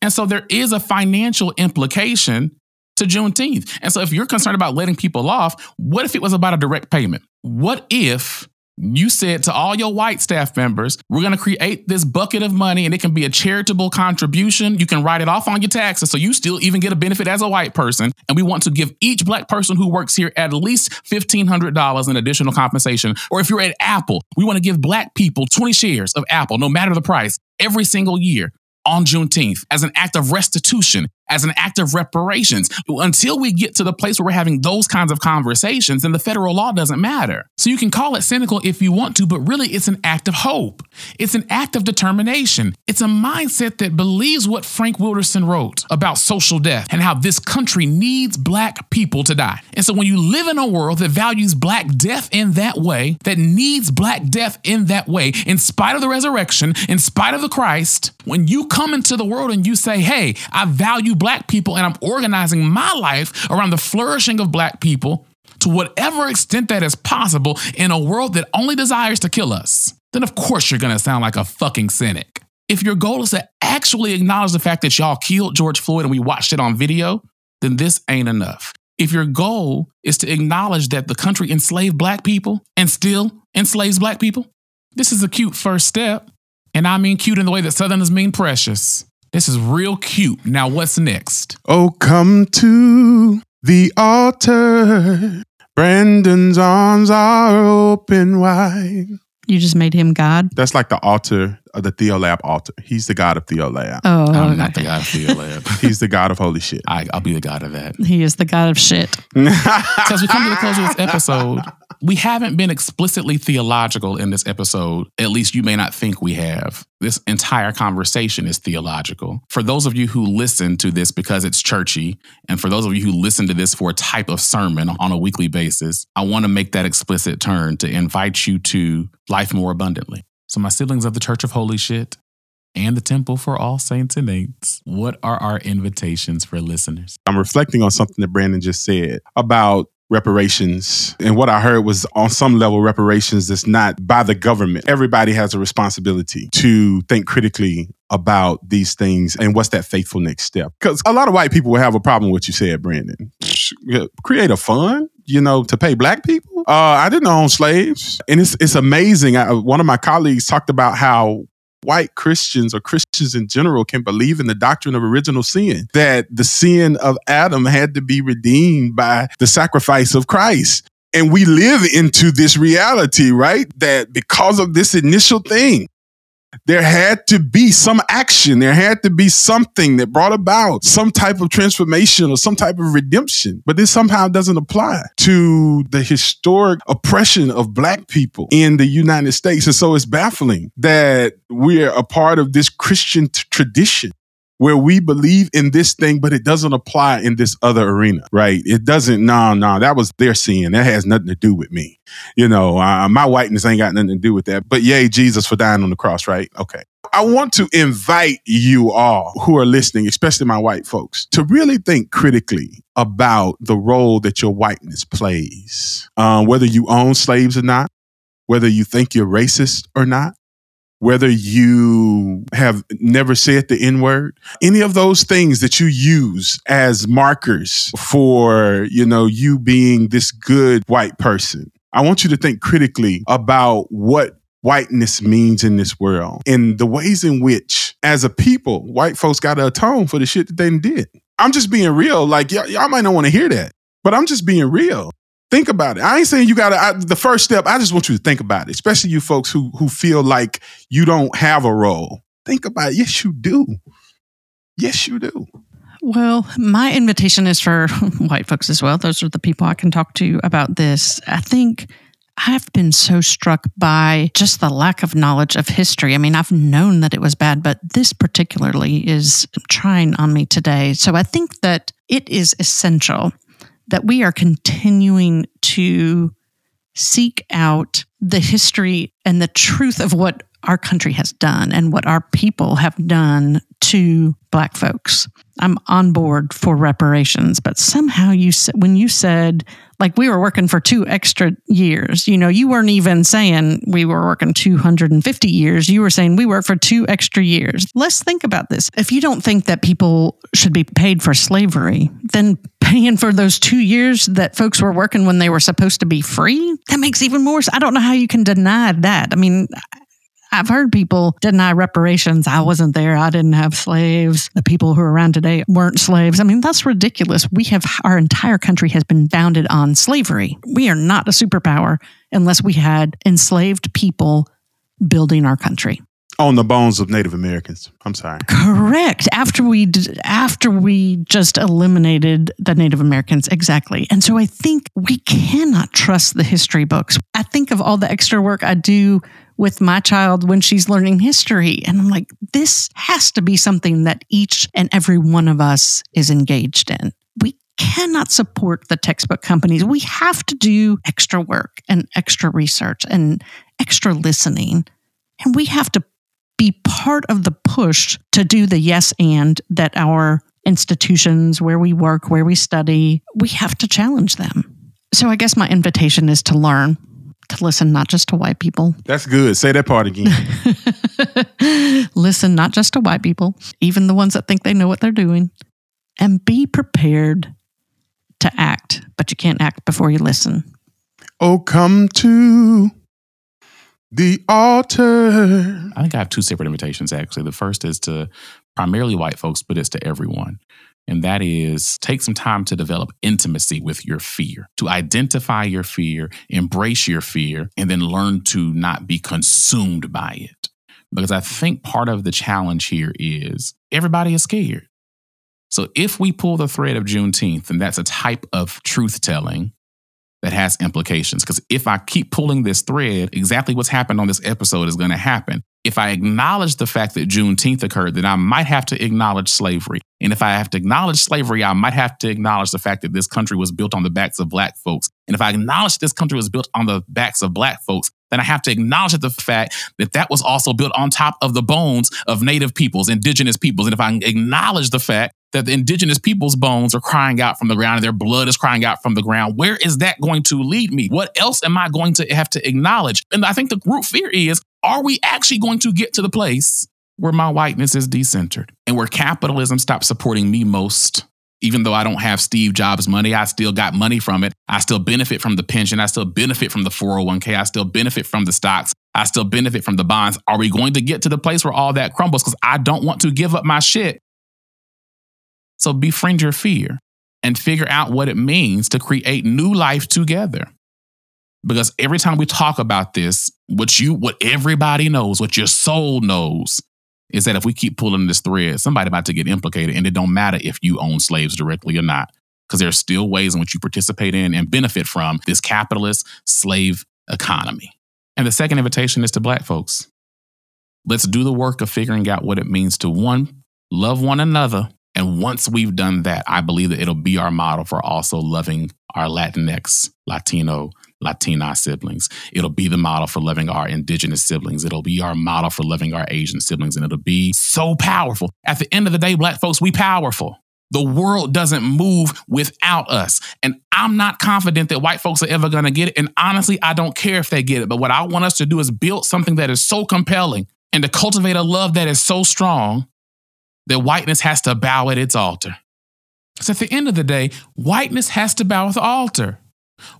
And so there is a financial implication to Juneteenth. And so if you're concerned about letting people off, what if it was about a direct payment? What if you said to all your white staff members, we're going to create this bucket of money and it can be a charitable contribution. You can write it off on your taxes so you still even get a benefit as a white person. And we want to give each black person who works here at least $1,500 in additional compensation. Or if you're at Apple, we want to give black people 20 shares of Apple, no matter the price, every single year on Juneteenth as an act of restitution, as an act of reparations. Until we get to the place where we're having those kinds of conversations, then the federal law doesn't matter. So you can call it cynical if you want to, but really it's an act of hope. It's an act of determination. It's a mindset that believes what Frank Wilderson wrote about social death and how this country needs black people to die. And so when you live in a world that values black death in that way, that needs black death in that way, in spite of the resurrection, in spite of the Christ, when you come into the world and you say, hey, I value black people and I'm organizing my life around the flourishing of black people to whatever extent that is possible in a world that only desires to kill us, then of course you're gonna sound like a fucking cynic. If your goal is to actually acknowledge the fact that y'all killed George Floyd and we watched it on video, then this ain't enough. If your goal is to acknowledge that the country enslaved black people and still enslaves black people, this is a cute first step. And I mean cute in the way that Southerners mean precious. This is real cute. Now, what's next? Oh, come to the altar. Brandon's arms are open wide. you just made him God. That's like the altar of the Theolab altar. He's the God of Theolab. Oh, I'm not the god of Theolab. He's the God of holy shit. I, I'll be the god of that. He is the God of shit. So as we come to the close of this episode, we haven't been explicitly theological in this episode. At least you may not think we have. This entire conversation is theological. For those of you who listen to this because it's churchy, and for those of you who listen to this for a type of sermon on a weekly basis, I want to make that explicit turn to invite you to life more abundantly. So, my siblings of the Church of Holy Shit and the Temple for All Saints and Ain'ts, what are our invitations for listeners? I'm reflecting on something that Brandon just said about reparations. And what I heard was on some level, reparations is not by the government. Everybody has a responsibility to think critically about these things and what's that faithful next step. Because a lot of white people will have a problem with what you said, Brandon. Create a fund, you know, to pay black people. Uh, I didn't own slaves. And it's, it's amazing. I, one of my colleagues talked about how white Christians or Christians in general can believe in the doctrine of original sin, that the sin of Adam had to be redeemed by the sacrifice of Christ. And we live into this reality, right? That because of this initial thing, there had to be some action. There had to be something that brought about some type of transformation or some type of redemption. But this somehow doesn't apply to the historic oppression of black people in the United States. And so it's baffling that we're a part of this Christian t- tradition where we believe in this thing, but it doesn't apply in this other arena, right? It doesn't, no, no, that was their sin. That has nothing to do with me. You know, uh, my whiteness ain't got nothing to do with that. But yay, Jesus for dying on the cross, right? Okay. I want to invite you all who are listening, especially my white folks, to really think critically about the role that your whiteness plays. Um, whether you own slaves or not, whether you think you're racist or not, whether you have never said the N word, any of those things that you use as markers for, you know, you being this good white person. I want you to think critically about what whiteness means in this world and the ways in which, as a people, white folks got to atone for the shit that they did. I'm just being real. Like, y- y'all might not want to hear that, but I'm just being real. Think about it. I ain't saying you got to. The first step, I just want you to think about it, especially you folks who who feel like you don't have a role. Think about it. Yes, you do. Yes, you do. Well, my invitation is for white folks as well. Those are the people I can talk to about this. I think I've been so struck by just the lack of knowledge of history. I mean, I've known that it was bad, but this particularly is trying on me today. So I think that it is essential that we are continuing to seek out the history and the truth of what our country has done and what our people have done to black folks. I'm on board for reparations, but somehow you when you said like we were working for two extra years, you know, you weren't even saying we were working 250 years. You were saying we worked for two extra years. Let's think about this. If you don't think that people should be paid for slavery, then paying for those 2 years that folks were working when they were supposed to be free, that makes even more I don't know how you can deny that. I mean, I've heard people deny reparations. I wasn't there. I didn't have slaves. The people who are around today weren't slaves. I mean, that's ridiculous. We have our entire country has been founded on slavery. We are not a superpower unless we had enslaved people building our country on the bones of Native Americans. I'm sorry. Correct. After we after we just eliminated the Native Americans exactly. And so I think we cannot trust the history books. I think of all the extra work I do with my child when she's learning history. And I'm like, this has to be something that each and every one of us is engaged in. We cannot support the textbook companies. We have to do extra work and extra research and extra listening. And we have to be part of the push to do the yes and that our institutions where we work, where we study, we have to challenge them. So I guess my invitation is to learn to listen not just to white people. That's good. Say that part again. listen not just to white people, even the ones that think they know what they're doing, and be prepared to act, but you can't act before you listen. Oh, come to the altar. I think I have two separate invitations actually. The first is to primarily white folks, but it's to everyone. And that is take some time to develop intimacy with your fear, to identify your fear, embrace your fear, and then learn to not be consumed by it. Because I think part of the challenge here is everybody is scared. So if we pull the thread of Juneteenth, and that's a type of truth telling that has implications. Because if I keep pulling this thread, exactly what's happened on this episode is going to happen if I acknowledge the fact that Juneteenth occurred, then I might have to acknowledge slavery. And if I have to acknowledge slavery, I might have to acknowledge the fact that this country was built on the backs of black folks. And if I acknowledge this country was built on the backs of black folks, then I have to acknowledge the fact that that was also built on top of the bones of native peoples, indigenous peoples. And if I acknowledge the fact that the indigenous people's bones are crying out from the ground and their blood is crying out from the ground, where is that going to lead me? What else am I going to have to acknowledge? And I think the root fear is are we actually going to get to the place where my whiteness is decentered and where capitalism stops supporting me most? Even though I don't have Steve Jobs' money, I still got money from it. I still benefit from the pension. I still benefit from the 401k. I still benefit from the stocks. I still benefit from the bonds. Are we going to get to the place where all that crumbles? Because I don't want to give up my shit. So befriend your fear and figure out what it means to create new life together. Because every time we talk about this, what you what everybody knows, what your soul knows, is that if we keep pulling this thread, somebody about to get implicated. And it don't matter if you own slaves directly or not. Because there are still ways in which you participate in and benefit from this capitalist slave economy. And the second invitation is to black folks. Let's do the work of figuring out what it means to one, love one another. And once we've done that, I believe that it'll be our model for also loving our Latinx, Latino, Latina siblings. It'll be the model for loving our indigenous siblings. It'll be our model for loving our Asian siblings. And it'll be so powerful. At the end of the day, black folks, we powerful. The world doesn't move without us. And I'm not confident that white folks are ever going to get it. And honestly, I don't care if they get it. But what I want us to do is build something that is so compelling and to cultivate a love that is so strong that whiteness has to bow at its altar. Because at the end of the day, whiteness has to bow at the altar.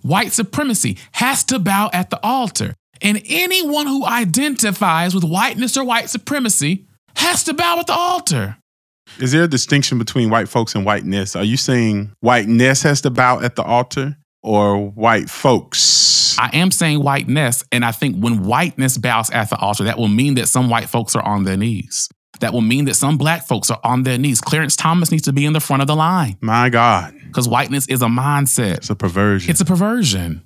White supremacy has to bow at the altar. And anyone who identifies with whiteness or white supremacy has to bow at the altar. Is there a distinction between white folks and whiteness? Are you saying whiteness has to bow at the altar or white folks? I am saying whiteness. And I think when whiteness bows at the altar, that will mean that some white folks are on their knees. That will mean that some black folks are on their knees. Clarence Thomas needs to be in the front of the line. My God. Because whiteness is a mindset. It's a perversion. It's a perversion.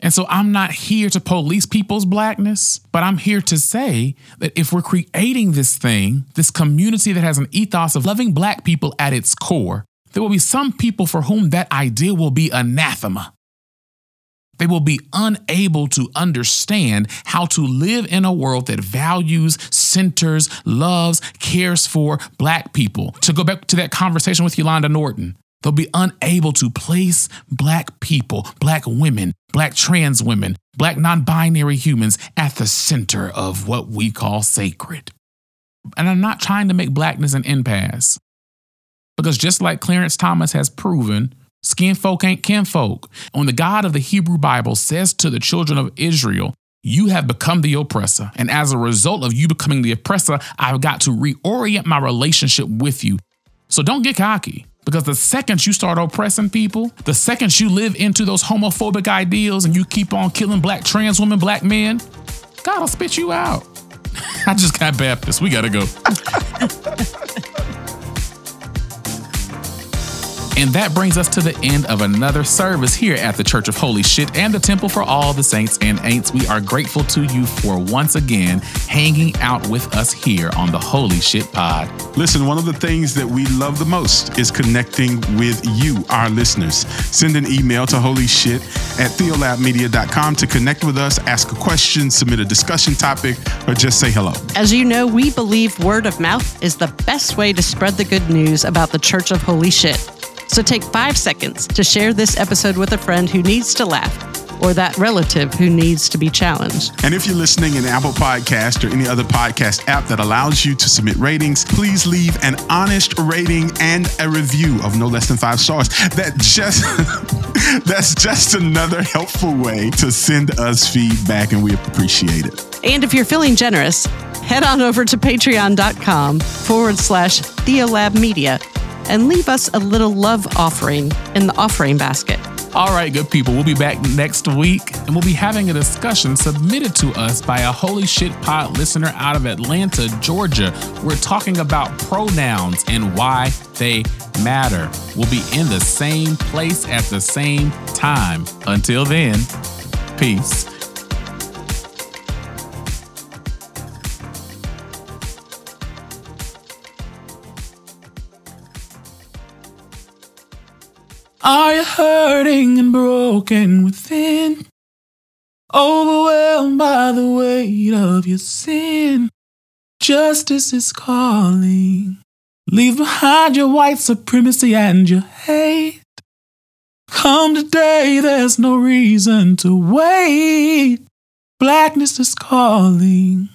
And so I'm not here to police people's blackness, but I'm here to say that if we're creating this thing, this community that has an ethos of loving black people at its core, there will be some people for whom that idea will be anathema. They will be unable to understand how to live in a world that values, centers, loves, cares for Black people. To go back to that conversation with Yolanda Norton, they'll be unable to place Black people, Black women, Black trans women, Black non binary humans at the center of what we call sacred. And I'm not trying to make Blackness an impasse. Because just like Clarence Thomas has proven, Skin folk ain't kinfolk. When the God of the Hebrew Bible says to the children of Israel, you have become the oppressor. And as a result of you becoming the oppressor, I've got to reorient my relationship with you. So don't get cocky. Because the second you start oppressing people, the second you live into those homophobic ideals and you keep on killing black trans women, black men, God will spit you out. I just got Baptist. We gotta go. And that brings us to the end of another service here at the Church of Holy Shit and the Temple for All the Saints and Ain'ts. We are grateful to you for once again hanging out with us here on the Holy Shit Pod. Listen, one of the things that we love the most is connecting with you, our listeners. Send an email to holyshit at theolabmedia.com to connect with us, ask a question, submit a discussion topic, or just say hello. As you know, we believe word of mouth is the best way to spread the good news about the Church of Holy Shit. So take five seconds to share this episode with a friend who needs to laugh or that relative who needs to be challenged. And if you're listening in Apple Podcast or any other podcast app that allows you to submit ratings, please leave an honest rating and a review of no less than five stars. That just that's just another helpful way to send us feedback, and we appreciate it. And if you're feeling generous, head on over to patreon.com forward slash Theolab Media and leave us a little love offering in the offering basket. All right, good people. We'll be back next week and we'll be having a discussion submitted to us by a Holy Shit Pod listener out of Atlanta, Georgia. We're talking about pronouns and why they matter. We'll be in the same place at the same time. Until then, peace. Are you hurting and broken within? Overwhelmed by the weight of your sin? Justice is calling. Leave behind your white supremacy and your hate. Come today, there's no reason to wait. Blackness is calling.